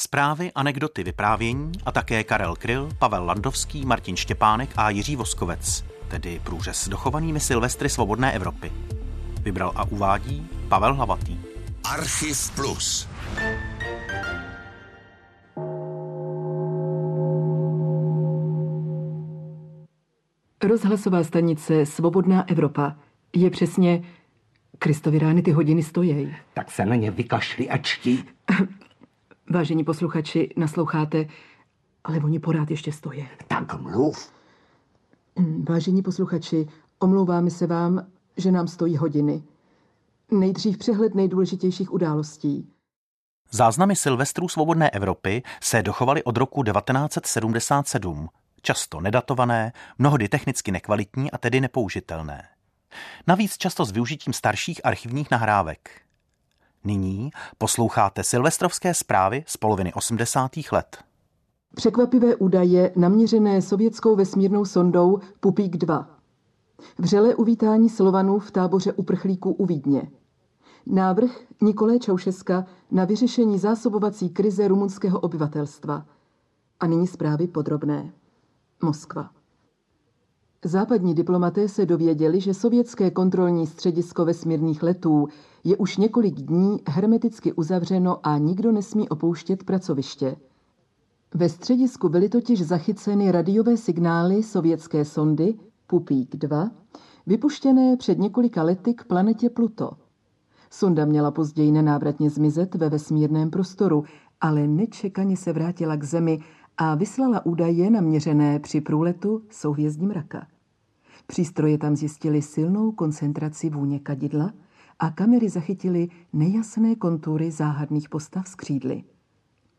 Zprávy, anekdoty, vyprávění a také Karel Kryl, Pavel Landovský, Martin Štěpánek a Jiří Voskovec, tedy průřez dochovanými Silvestry Svobodné Evropy. Vybral a uvádí Pavel Hlavatý. Archiv Plus. Rozhlasová stanice Svobodná Evropa je přesně Kristovi rány ty hodiny stojí. Tak se na ně vykašli a čti. Vážení posluchači, nasloucháte, ale oni pořád ještě stojí. Tak mluv. Vážení posluchači, omlouváme se vám, že nám stojí hodiny. Nejdřív přehled nejdůležitějších událostí. Záznamy Silvestrů Svobodné Evropy se dochovaly od roku 1977, často nedatované, mnohdy technicky nekvalitní a tedy nepoužitelné. Navíc často s využitím starších archivních nahrávek. Nyní posloucháte silvestrovské zprávy z poloviny 80. let. Překvapivé údaje naměřené sovětskou vesmírnou sondou Pupík 2. Vřelé uvítání Slovanů v táboře uprchlíků u Vídně. Návrh Nikolé Čaušeska na vyřešení zásobovací krize rumunského obyvatelstva. A nyní zprávy podrobné. Moskva. Západní diplomaté se dověděli, že sovětské kontrolní středisko vesmírných letů je už několik dní hermeticky uzavřeno a nikdo nesmí opouštět pracoviště. Ve středisku byly totiž zachyceny radiové signály sovětské sondy Pupík 2, vypuštěné před několika lety k planetě Pluto. Sonda měla později nenávratně zmizet ve vesmírném prostoru, ale nečekaně se vrátila k Zemi a vyslala údaje naměřené při průletu souhvězdím raka. Přístroje tam zjistili silnou koncentraci vůně kadidla a kamery zachytily nejasné kontury záhadných postav z křídly.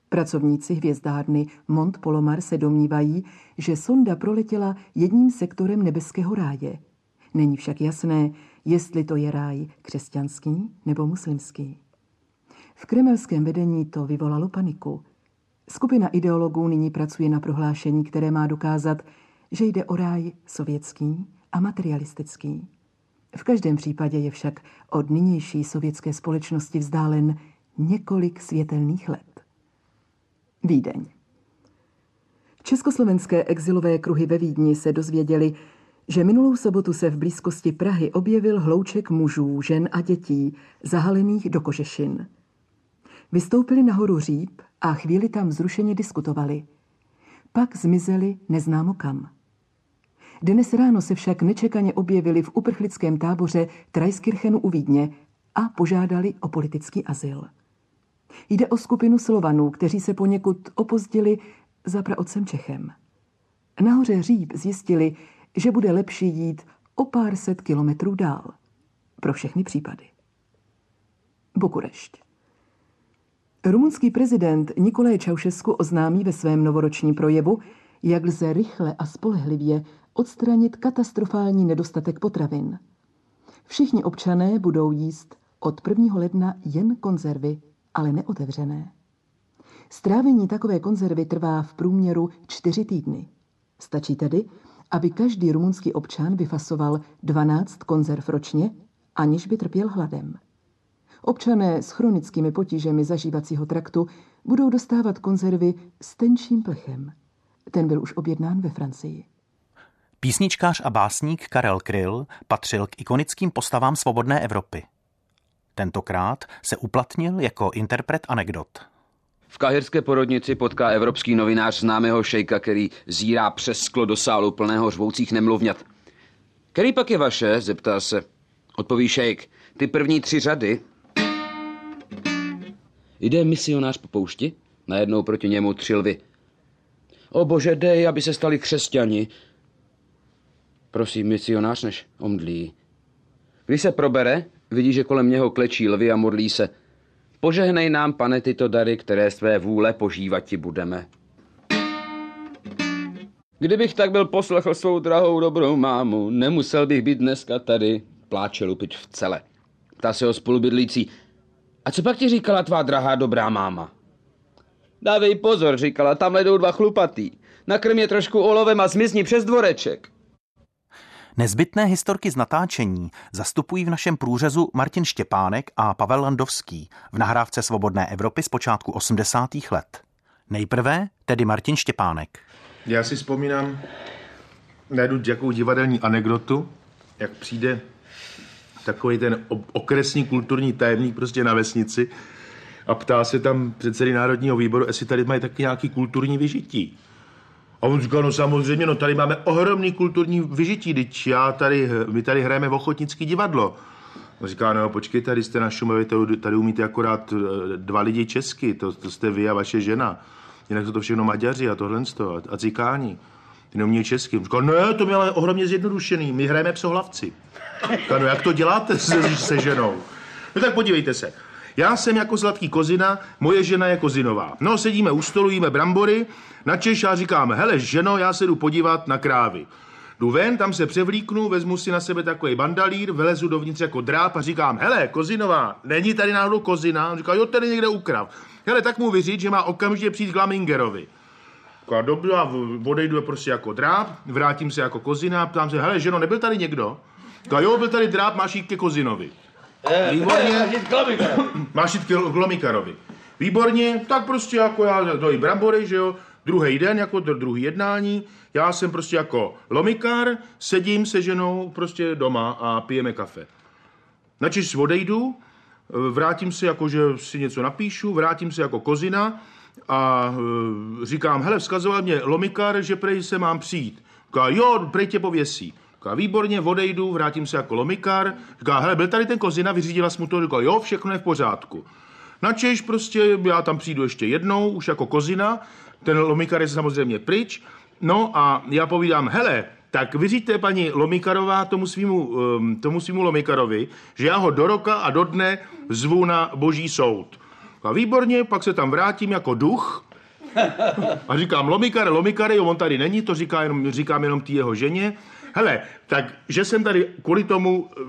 Pracovníci hvězdárny Mont Polomar se domnívají, že sonda proletěla jedním sektorem nebeského ráje. Není však jasné, jestli to je ráj křesťanský nebo muslimský. V kremelském vedení to vyvolalo paniku. Skupina ideologů nyní pracuje na prohlášení, které má dokázat, že jde o ráj sovětský a materialistický. V každém případě je však od nynější sovětské společnosti vzdálen několik světelných let. Vídeň. Československé exilové kruhy ve Vídni se dozvěděli, že minulou sobotu se v blízkosti Prahy objevil hlouček mužů, žen a dětí, zahalených do kožešin. Vystoupili nahoru říp a chvíli tam vzrušeně diskutovali. Pak zmizeli neznámo kam. Dnes ráno se však nečekaně objevili v uprchlickém táboře Trajskirchenu u Vídně a požádali o politický azyl. Jde o skupinu Slovanů, kteří se poněkud opozdili za praotcem Čechem. Nahoře Říp zjistili, že bude lepší jít o pár set kilometrů dál. Pro všechny případy. Bukurešť. Rumunský prezident Nikolaj Čaušesku oznámí ve svém novoročním projevu, jak lze rychle a spolehlivě odstranit katastrofální nedostatek potravin. Všichni občané budou jíst od 1. ledna jen konzervy, ale neotevřené. Strávení takové konzervy trvá v průměru čtyři týdny. Stačí tedy, aby každý rumunský občan vyfasoval 12 konzerv ročně, aniž by trpěl hladem. Občané s chronickými potížemi zažívacího traktu budou dostávat konzervy s tenčím plechem. Ten byl už objednán ve Francii. Písničkář a básník Karel Kryl patřil k ikonickým postavám svobodné Evropy. Tentokrát se uplatnil jako interpret anekdot. V kahirské porodnici potká evropský novinář známého šejka, který zírá přes sklo do sálu plného řvoucích nemluvňat. Který pak je vaše? zeptá se. Odpoví šejk. Ty první tři řady. Jde misionář po poušti? Najednou proti němu tři lvy. O bože, dej, aby se stali křesťani. Prosím, misionář než omdlí. Když se probere, vidí, že kolem něho klečí lvy a modlí se. Požehnej nám, pane, tyto dary, které své vůle požívat ti budeme. Kdybych tak byl poslechl svou drahou dobrou mámu, nemusel bych být dneska tady, pláče lupič v celé. Ptá se ho spolubydlící, a co pak ti říkala tvá drahá dobrá máma? Dávej pozor, říkala, tam jdou dva chlupatý. Nakrm je trošku olovem a zmizni přes dvoreček. Nezbytné historky z natáčení zastupují v našem průřezu Martin Štěpánek a Pavel Landovský v nahrávce Svobodné Evropy z počátku 80. let. Nejprve tedy Martin Štěpánek. Já si vzpomínám na jednu jakou divadelní anekdotu, jak přijde takový ten okresní kulturní tajemník prostě na vesnici a ptá se tam předsedy Národního výboru, jestli tady mají taky nějaký kulturní vyžití. A on říká, no samozřejmě, no tady máme ohromný kulturní vyžití, teď já tady, my tady hrajeme v ochotnický divadlo. On říká, no počkejte, tady jste na Šumavě, tady, umíte akorát eh, dva lidi česky, to, to jste vy a vaše žena. Jinak to to všechno Maďaři a tohle a, a cikáni. Ty neumí česky. Říká, ne, to mi ale ohromně zjednodušený, my hrajeme psohlavci. Říká, no jak to děláte se, se ženou? No tak podívejte se. Já jsem jako Zlatý Kozina, moje žena je Kozinová. No, sedíme u stolu, jíme brambory, na Češ a říkám, hele, ženo, já se jdu podívat na krávy. Jdu ven, tam se převlíknu, vezmu si na sebe takový bandalír, vylezu dovnitř jako dráp a říkám, hele, Kozinová, není tady náhodou Kozina? On říká, jo, tady někde ukrav. Hele, tak mu vyříct, že má okamžitě přijít k Lamingerovi. Dobře, a odejdu prostě jako dráp, vrátím se jako Kozina, ptám se, hele, ženo, nebyl tady někdo? Říká, jo, byl tady dráp, máš jít ke Kozinovi. Výborně. Máš jít k Glomikarovi. Výborně, tak prostě jako já dojí brambory, že jo, druhý den, jako to druhý jednání, já jsem prostě jako lomikar, sedím se ženou prostě doma a pijeme kafe. Načež odejdu, vrátím se jako, že si něco napíšu, vrátím se jako kozina a e, říkám, hele, vzkazoval mě lomikar, že prej se mám přijít. Říká, jo, prej tě pověsí. Říká, výborně, odejdu, vrátím se jako lomikar. Říká, hele, byl tady ten kozina, vyřídila mu to, říká, jo, všechno je v pořádku. Načež prostě já tam přijdu ještě jednou, už jako kozina, ten lomikar je samozřejmě pryč, no a já povídám, hele, tak vyříďte paní Lomikarová tomu svýmu, um, tomu svýmu Lomikarovi, že já ho do roka a do dne zvu na boží soud. A výborně, pak se tam vrátím jako duch a říkám, Lomikare, Lomikare, on tady není, to říká jenom, říkám jenom té jeho ženě. Hele, tak, že jsem tady kvůli tomu e,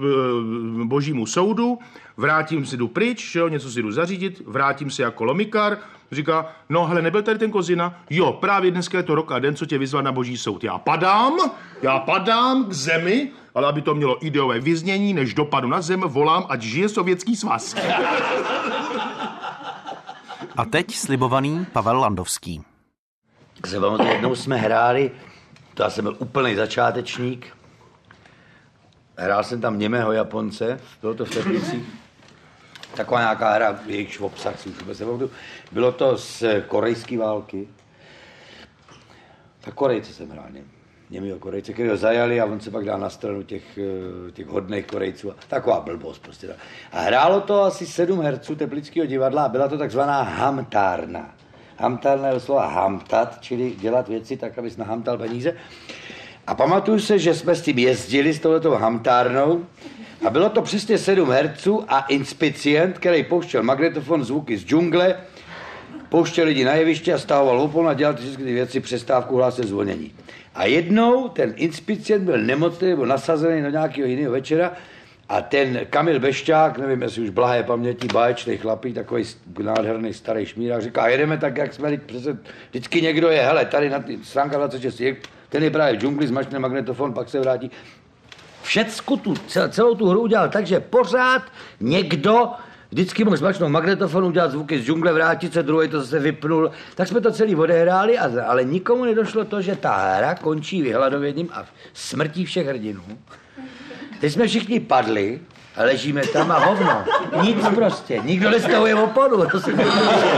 božímu soudu, vrátím si jdu pryč, jo, něco si jdu zařídit, vrátím se jako lomikar, říká, no hele, nebyl tady ten kozina? Jo, právě dneska je to rok a den, co tě vyzval na boží soud. Já padám, já padám k zemi, ale aby to mělo ideové vyznění, než dopadu na zem, volám, ať žije sovětský svaz. A teď slibovaný Pavel Landovský. Se vám jednou jsme hráli, to já jsem byl úplný začátečník, hrál jsem tam němého Japonce, bylo to v Teplicích, taková nějaká hra, jejichž obsah si už Bylo to z korejské války. Tak Korejce jsem hrál, něm. Němýho Korejce, který ho zajali a on se pak dal na stranu těch, eh, těch hodných Korejců. Taková blbost prostě. A hrálo to asi sedm herců Teplického divadla a byla to takzvaná hamtárna. Hamtárna je slova hamtat, čili dělat věci tak, abys nahamtal peníze. A pamatuju se, že jsme s tím jezdili, s touhletou hamtárnou, a bylo to přesně sedm herců a inspicient, který pouštěl magnetofon zvuky z džungle, pouštěl lidi na jeviště a stahoval opon a dělal všechny ty věci, přestávku, hlásit zvonění. A jednou ten inspicient byl nemocný nebo nasazený do nějakého jiného večera a ten Kamil Bešťák, nevím, jestli už blahé paměti, báječný chlapík, takový nádherný starý šmírák, říká, jedeme tak, jak jsme, přece vždycky někdo je, hele, tady na stránka 26, ten je právě v džungli, zmačne magnetofon, pak se vrátí. Všecku tu, celou tu hru udělal tak, že pořád někdo vždycky mohl zmačknout magnetofon, udělat zvuky z džungle, vrátit se, druhý to zase vypnul. Tak jsme to celý odehráli, ale nikomu nedošlo to, že ta hra končí vyhladověním a smrtí všech hrdinů. Teď jsme všichni padli, a ležíme tam a hovno. Nic prostě. Nikdo nestahuje oponu. To se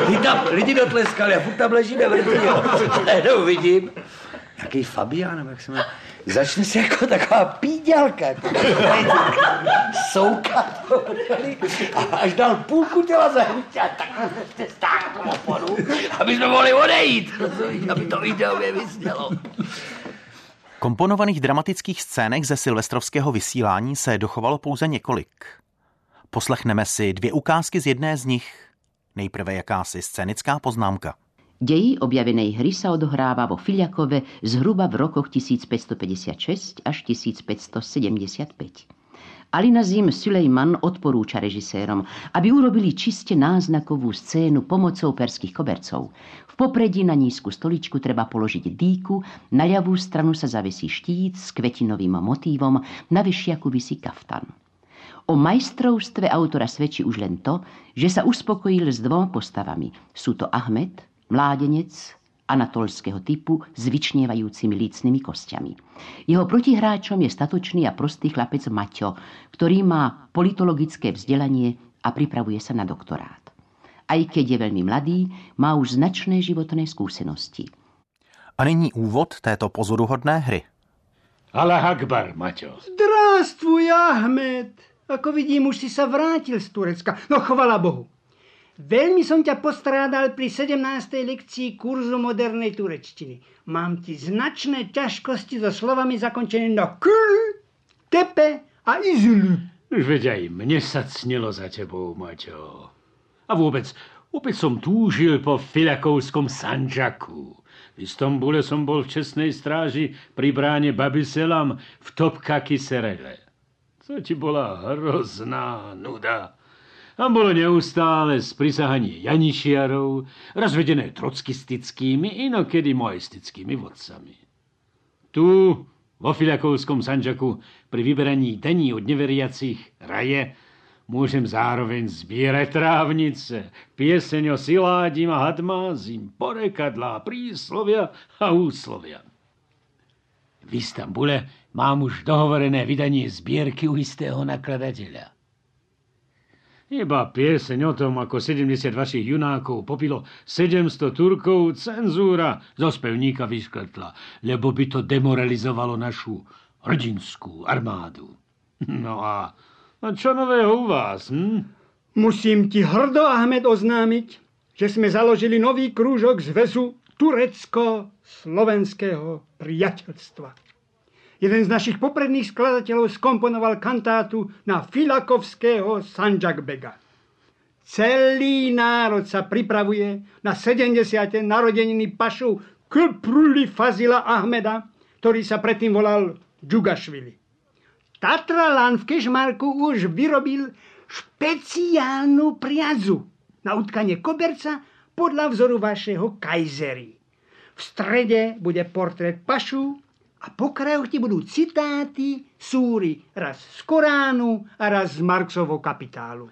lidi, tam, lidi dotleskali a furt tam ležíme mrtví. Najednou vidím, jaký Fabián, jak jsme začne se jako taková jako souka, a až dal půlku těla za hruď a takhle se stáhl oponu, aby jsme mohli odejít, aby to ideově vyznělo. Komponovaných dramatických scének ze silvestrovského vysílání se dochovalo pouze několik. Poslechneme si dvě ukázky z jedné z nich. Nejprve jakási scénická poznámka. Děj objavenej hry sa odohráva vo Filiakove zhruba v rokoch 1556 až 1575. Alinazim Sulejman odporúča režisérom, aby urobili čiste náznakovú scénu pomocou perských kobercov. V popredí na nízku stoličku treba položiť dýku, na ľavú stranu sa zavesí štít s kvetinovým motívom, na vyšiaku vysí kaftan. O majstrovstve autora svedčí už len to, že sa uspokojil s dvoma postavami. Sú to Ahmed, Mládenec anatolského typu s vyčnievajícími lícnými kostiami. Jeho protihráčom je statočný a prostý chlapec Maťo, ktorý má politologické vzdelanie a pripravuje sa na doktorát. Aj keď je veľmi mladý, má už značné životné skúsenosti. A nyní úvod této pozoruhodné hry. Allah Akbar, Maťo. Zdravstvuj, Ahmed. Ako vidím, už si sa vrátil z Turecka. No chvala Bohu. Veľmi som ťa postrádal pri 17. lekcii kurzu modernej turečtiny. Mám ti značné ťažkosti so slovami zakončené na k, tepe a izulu. Už veď aj mne sa cnilo za tebou, Maťo. A vôbec, opäť som túžil po filakovskom Sanžaku. V Istambule som bol v čestnej stráži pri bráne Babiselam v Topkaki Serele. To ti bola hrozná nuda. Tam bolo neustále sprisahanie Janišiarov, razvedené trockistickými, inokedy moistickými vodcami. Tu, vo Filiakovskom Sanžaku, pri vyberaní daní od neveriacich raje, môžem zároveň zbierať trávnice, pieseň o siládim a hadmázim, porekadlá, príslovia a úslovia. V Istambule mám už dohovorené vydanie zbierky u istého nakladateľa. Iba pieseň o tom, ako 70 vašich junákov popilo 700 Turkov, cenzúra zo spevníka vyškrtla, lebo by to demoralizovalo našu hrdinskú armádu. No a, a čo nového u vás? Hm? Musím ti hrdo, Ahmed, oznámiť, že sme založili nový krúžok zväzu turecko-slovenského priateľstva. Jeden z našich popredných skladateľov skomponoval kantátu na Filakovského Sanjakbega. Celý národ sa pripravuje na 70. narodeniny pašu Kpruli Fazila Ahmeda, ktorý sa predtým volal Džugašvili. Tatralan v Kešmarku už vyrobil špeciálnu priazu na utkanie koberca podľa vzoru vašeho kajzery. V strede bude portrét pašu a po krajoch ti budú citáty, súry, raz z Koránu a raz z Marxovho kapitálu.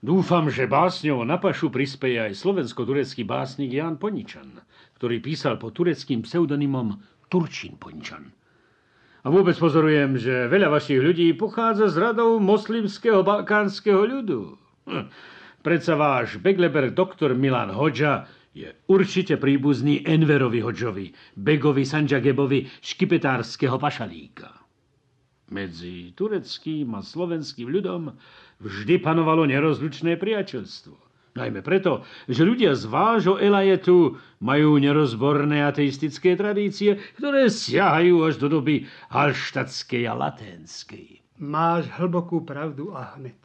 Dúfam, že básňou na pašu prispieje aj slovensko-turecký básnik Jan Poničan, ktorý písal pod tureckým pseudonymom Turčín Poničan. A vôbec pozorujem, že veľa vašich ľudí pochádza z radov moslimského balkánskeho ľudu. Hm. Predsa váš Begleber doktor Milan Hoďa je určite príbuzný Enverovi Hodžovi, Begovi Sanžagebovi, škipetárskeho pašalíka. Medzi tureckým a slovenským ľudom vždy panovalo nerozlučné priateľstvo. Najmä preto, že ľudia z vášho Elajetu majú nerozborné ateistické tradície, ktoré siahajú až do doby halštatskej a laténskej. Máš hlbokú pravdu, Ahmed.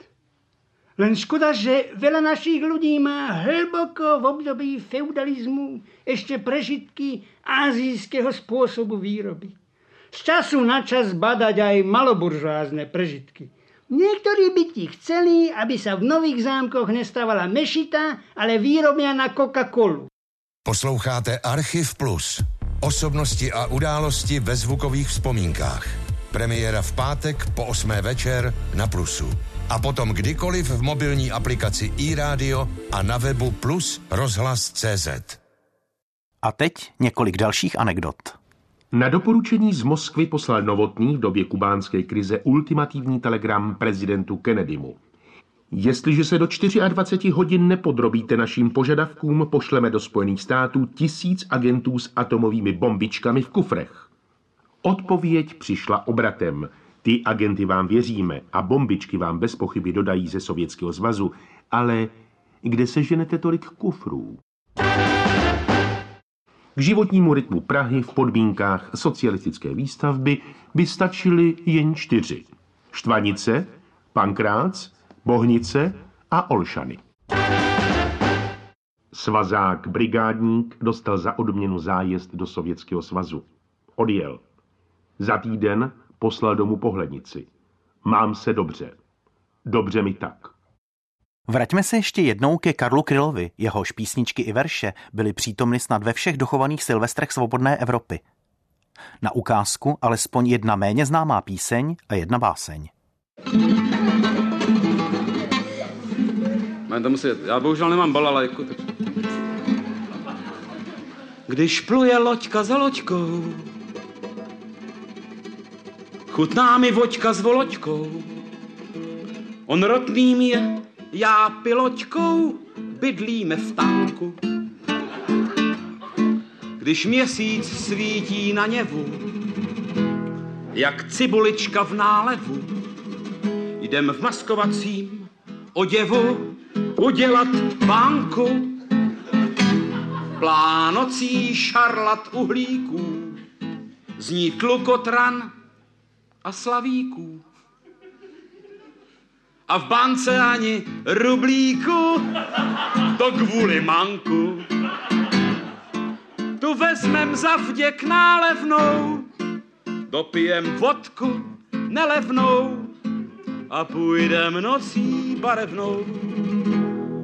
Len škoda, že veľa našich ľudí má hlboko v období feudalizmu ešte prežitky azijského spôsobu výroby. Z času na čas badať aj maloburžoázne prežitky. Niektorí by ti chceli, aby sa v nových zámkoch nestávala mešita, ale výrobňa na Coca-Colu. Posloucháte Archiv Plus. Osobnosti a události ve zvukových vzpomínkách. Premiéra v pátek po 8. večer na Plusu a potom kdykoliv v mobilní aplikaci iRádio a na webu plus rozhlas.cz. A teď několik dalších anekdot. Na doporučení z Moskvy poslal Novotný v době kubánské krize ultimativní telegram prezidentu Kennedymu. Jestliže se do 24 hodin nepodrobíte našim požadavkům, pošleme do Spojených států tisíc agentů s atomovými bombičkami v kufrech. Odpověď přišla obratem – ty agenty vám věříme a bombičky vám bez pochyby dodají ze Sovětského zvazu, ale kde se ženete tolik kufrů? K životnímu rytmu Prahy v podmínkách socialistické výstavby by stačily jen čtyři. Štvanice, Pankrác, Bohnice a Olšany. Svazák brigádník dostal za odměnu zájezd do Sovětského svazu. Odjel. Za týden poslal domů pohlednici. Mám se dobře. Dobře mi tak. Vraťme se ještě jednou ke Karlu Krylovi. Jehož písničky i verše byly přítomny snad ve všech dochovaných silvestrech svobodné Evropy. Na ukázku alespoň jedna méně známá píseň a jedna báseň. Mám tam muset, já bohužel nemám bal, ale jako... když pluje loďka za loďkou. Chutná mi voďka s voloďkou. On rotným je, já piloťkou, bydlíme v tanku. Když měsíc svítí na něvu, jak cibulička v nálevu, jdem v maskovacím oděvu udělat banku. Plánocí šarlat uhlíků, zní tlukotran a slavíků. A v bance ani rublíku, to kvůli manku. Tu vezmem za vděk nálevnou, dopijem vodku nelevnou a půjdem nocí barevnou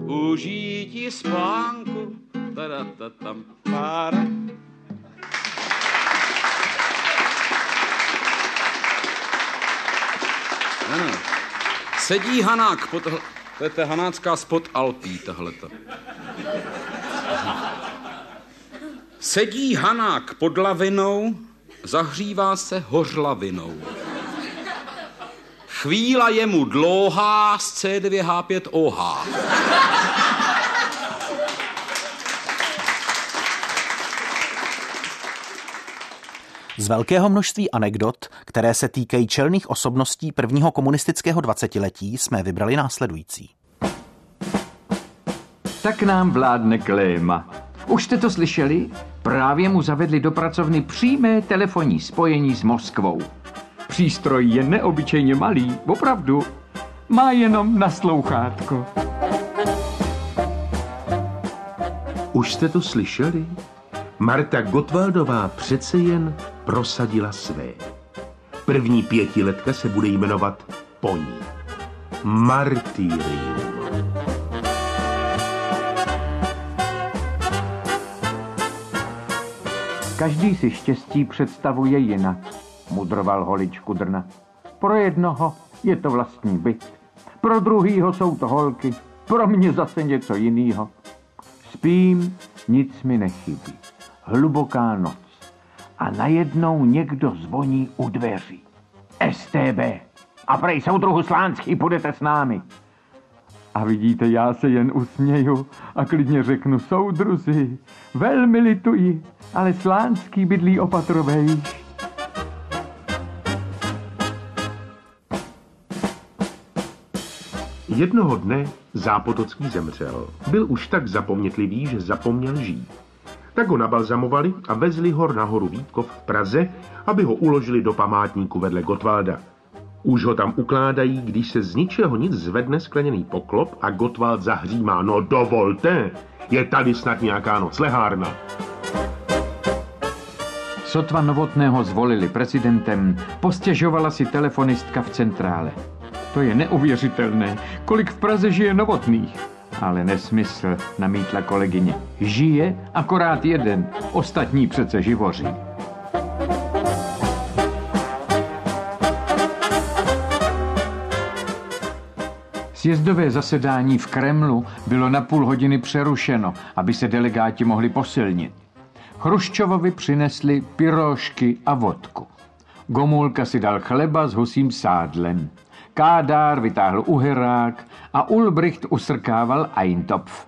užítí spánku. Taratatam, para. Ano. Sedí Hanák pod... To je ta hanácká spod Alpí, tahleta. Sedí Hanák pod lavinou, zahřívá se hořlavinou. Chvíla je mu dlouhá z C2H5OH. Z velkého množství anekdot, které se týkají čelných osobností prvního komunistického dvacetiletí, jsme vybrali následující. Tak nám vládne kléma. Už jste to slyšeli? Právě mu zavedli do pracovny přímé telefonní spojení s Moskvou. Přístroj je neobyčejně malý, opravdu. Má jenom naslouchátko. Už jste to slyšeli? Marta Gotwaldová přece jen prosadila své. První pětiletka se bude jmenovat Poní. Martyrium. Každý si štěstí představuje jinak, mudroval holičku drna. Pro jednoho je to vlastní byt, pro druhýho jsou to holky, pro mě zase něco jiného. Spím, nic mi nechybí. Hluboká noc. A najednou někdo zvoní u dveří. STB. A prej soudruhu Slánský, půjdete s námi. A vidíte, já se jen usměju a klidně řeknu soudruzi, velmi lituji, ale Slánský bydlí opatrovejš. Jednoho dne Zápotocký zemřel. Byl už tak zapomnětlivý, že zapomněl žít. Tak ho nabalzamovali a vezli ho nahoru Vítkov v Praze, aby ho uložili do památníku vedle Gotwalda. Už ho tam ukládají, když se z ničeho nic zvedne skleněný poklop a Gottwald zahřímá. No dovolte, je tady snad nějaká noclehárna. Sotva Novotného zvolili prezidentem, postěžovala si telefonistka v centrále. To je neuvěřitelné, kolik v Praze žije Novotných. Ale nesmysl, namítla kolegyně. Žije akorát jeden, ostatní přece živoří. Sjezdové zasedání v Kremlu bylo na půl hodiny přerušeno, aby se delegáti mohli posilnit. Chruščovovi přinesli pyrošky a vodku. Gomulka si dal chleba s husím sádlem. Kádár vytáhl uherák a Ulbricht usrkával Eintopf.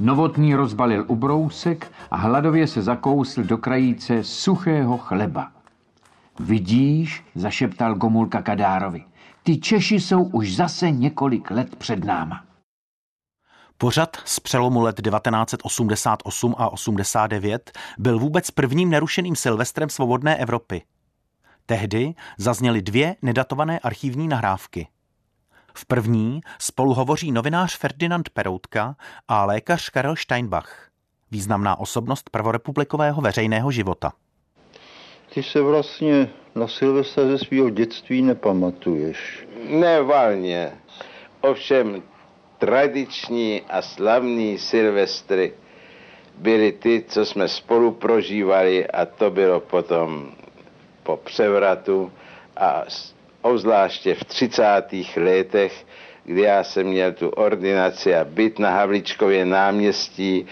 Novotný rozbalil ubrousek a hladově se zakousl do krajíce suchého chleba. Vidíš, zašeptal Gomulka Kadárovi, ty Češi jsou už zase několik let před náma. Pořad z přelomu let 1988 a 89 byl vůbec prvním nerušeným Silvestrem svobodné Evropy. Tehdy zazněly dvě nedatované archivní nahrávky. V první spolu hovoří novinář Ferdinand Peroutka a lékař Karel Steinbach, významná osobnost prvorepublikového veřejného života. Ty se vlastně na Silvestra ze svého dětství nepamatuješ. Nevalně. Ovšem tradiční a slavní Silvestry byly ty, co jsme spolu prožívali a to bylo potom po převratu a obzvláště v 30. letech, kdy já jsem měl tu ordinaci a byt na Havličkově náměstí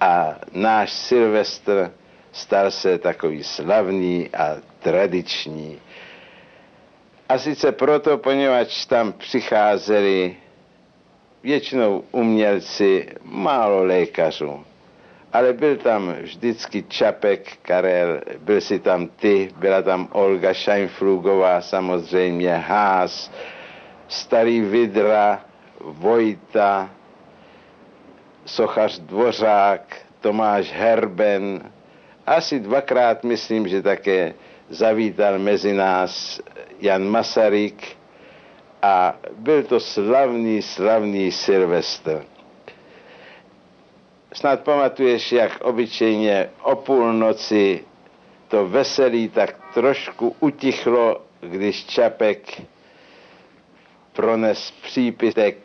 a náš Silvestr stal se takový slavný a tradiční. A sice proto, poněvadž tam přicházeli většinou umělci, málo lékařů. Ale byl tam vždycky Čapek Karel, byl si tam ty, byla tam Olga Scheinflugová, samozřejmě Haas, Starý Vidra, Vojta, sochař Dvořák, Tomáš Herben. Asi dvakrát myslím, že také zavítal mezi nás Jan Masaryk a byl to slavný, slavný Silvestr. Snad pamatuješ, jak obyčejně o půlnoci to veselí tak trošku utichlo, když Čapek prones přípitek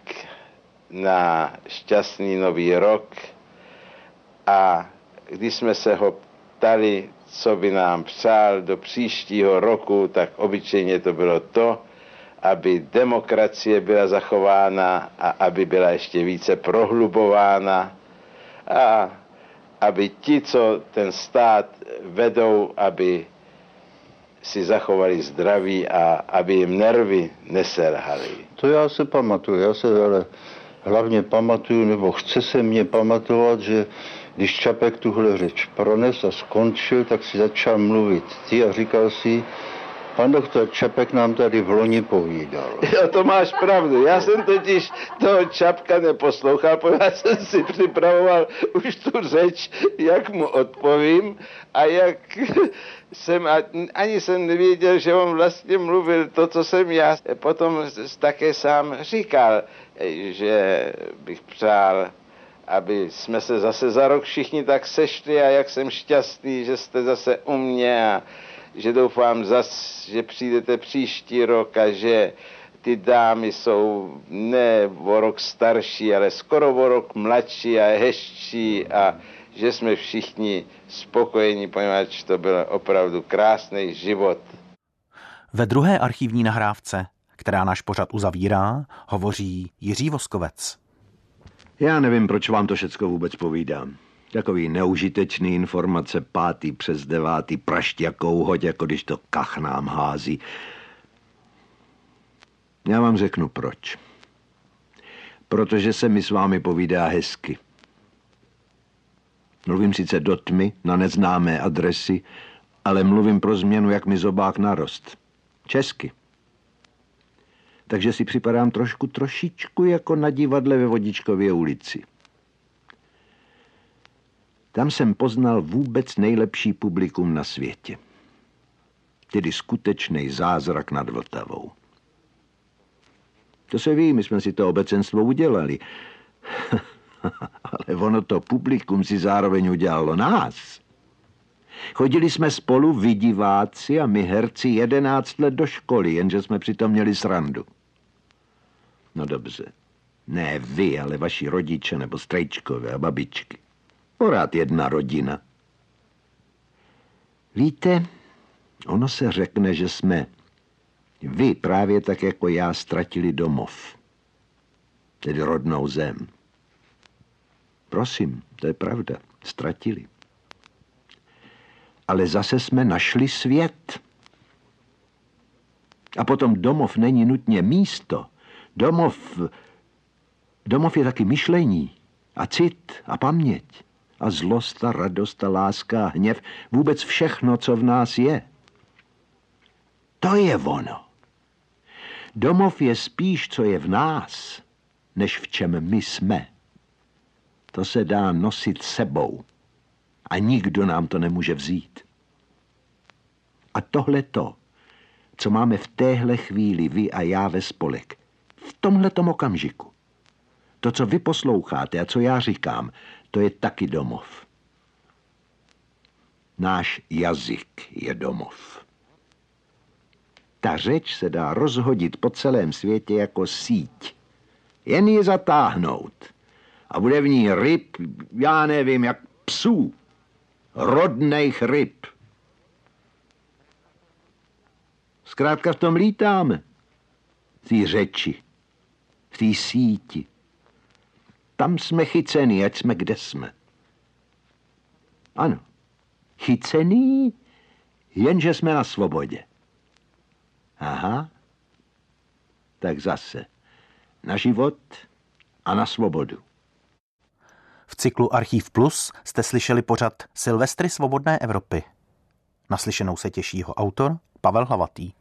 na šťastný nový rok. A když jsme se ho ptali, co by nám přál do příštího roku, tak obyčejně to bylo to, aby demokracie byla zachována a aby byla ještě více prohlubována a aby ti, co ten stát vedou, aby si zachovali zdraví a aby jim nervy neselhaly. To já se pamatuju, já se ale hlavně pamatuju, nebo chce se mě pamatovat, že když Čapek tuhle řeč prones a skončil, tak si začal mluvit ty a říkal si, Pan doktor Čapek nám tady v loni povídal. Jo, to máš pravdu. Já jsem totiž toho Čapka neposlouchal, protože jsem si připravoval už tu řeč, jak mu odpovím a jak jsem, ani jsem nevěděl, že on vlastně mluvil to, co jsem já potom také sám říkal, že bych přál aby jsme se zase za rok všichni tak sešli a jak jsem šťastný, že jste zase u mě a že doufám zas, že přijdete příští rok a že ty dámy jsou ne o rok starší, ale skoro o rok mladší a hezčí a že jsme všichni spokojení, poněvadž to byl opravdu krásný život. Ve druhé archivní nahrávce, která náš pořad uzavírá, hovoří Jiří Voskovec. Já nevím, proč vám to všecko vůbec povídám. Takový neužitečný informace pátý přes devátý praštěkou hoď, jako když to kach nám hází. Já vám řeknu proč. Protože se mi s vámi povídá hezky. Mluvím sice do tmy, na neznámé adresy, ale mluvím pro změnu, jak mi zobák narost. Česky. Takže si připadám trošku trošičku jako na divadle ve Vodičkově ulici. Tam jsem poznal vůbec nejlepší publikum na světě. Tedy skutečný zázrak nad Vltavou. To se ví, my jsme si to obecenstvo udělali. Ale ono to publikum si zároveň udělalo nás. Chodili jsme spolu vy diváci a my herci jedenáct let do školy, jenže jsme přitom měli srandu. No dobře. Ne vy, ale vaši rodiče nebo strejčkové a babičky. Porád jedna rodina. Víte, ono se řekne, že jsme vy právě tak jako já ztratili domov. Tedy rodnou zem. Prosím, to je pravda. Ztratili. Ale zase jsme našli svět. A potom domov není nutně místo. Domov, domov je taky myšlení a cit a paměť a zlost a radost a láska a hněv, vůbec všechno, co v nás je. To je ono. Domov je spíš, co je v nás, než v čem my jsme. To se dá nosit sebou a nikdo nám to nemůže vzít. A tohle to, co máme v téhle chvíli vy a já ve spolek, v tomhletom okamžiku, to, co vy posloucháte a co já říkám, to je taky domov. Náš jazyk je domov. Ta řeč se dá rozhodit po celém světě jako síť. Jen ji zatáhnout. A bude v ní ryb, já nevím, jak psů. Rodných ryb. Zkrátka v tom lítáme. V té řeči. V té síti. Tam jsme chyceni, ať jsme kde jsme. Ano. Chycený, jenže jsme na svobodě. Aha. Tak zase. Na život a na svobodu. V cyklu Archív Plus jste slyšeli pořad Silvestry svobodné Evropy. Naslyšenou se těší jeho autor Pavel Hlavatý.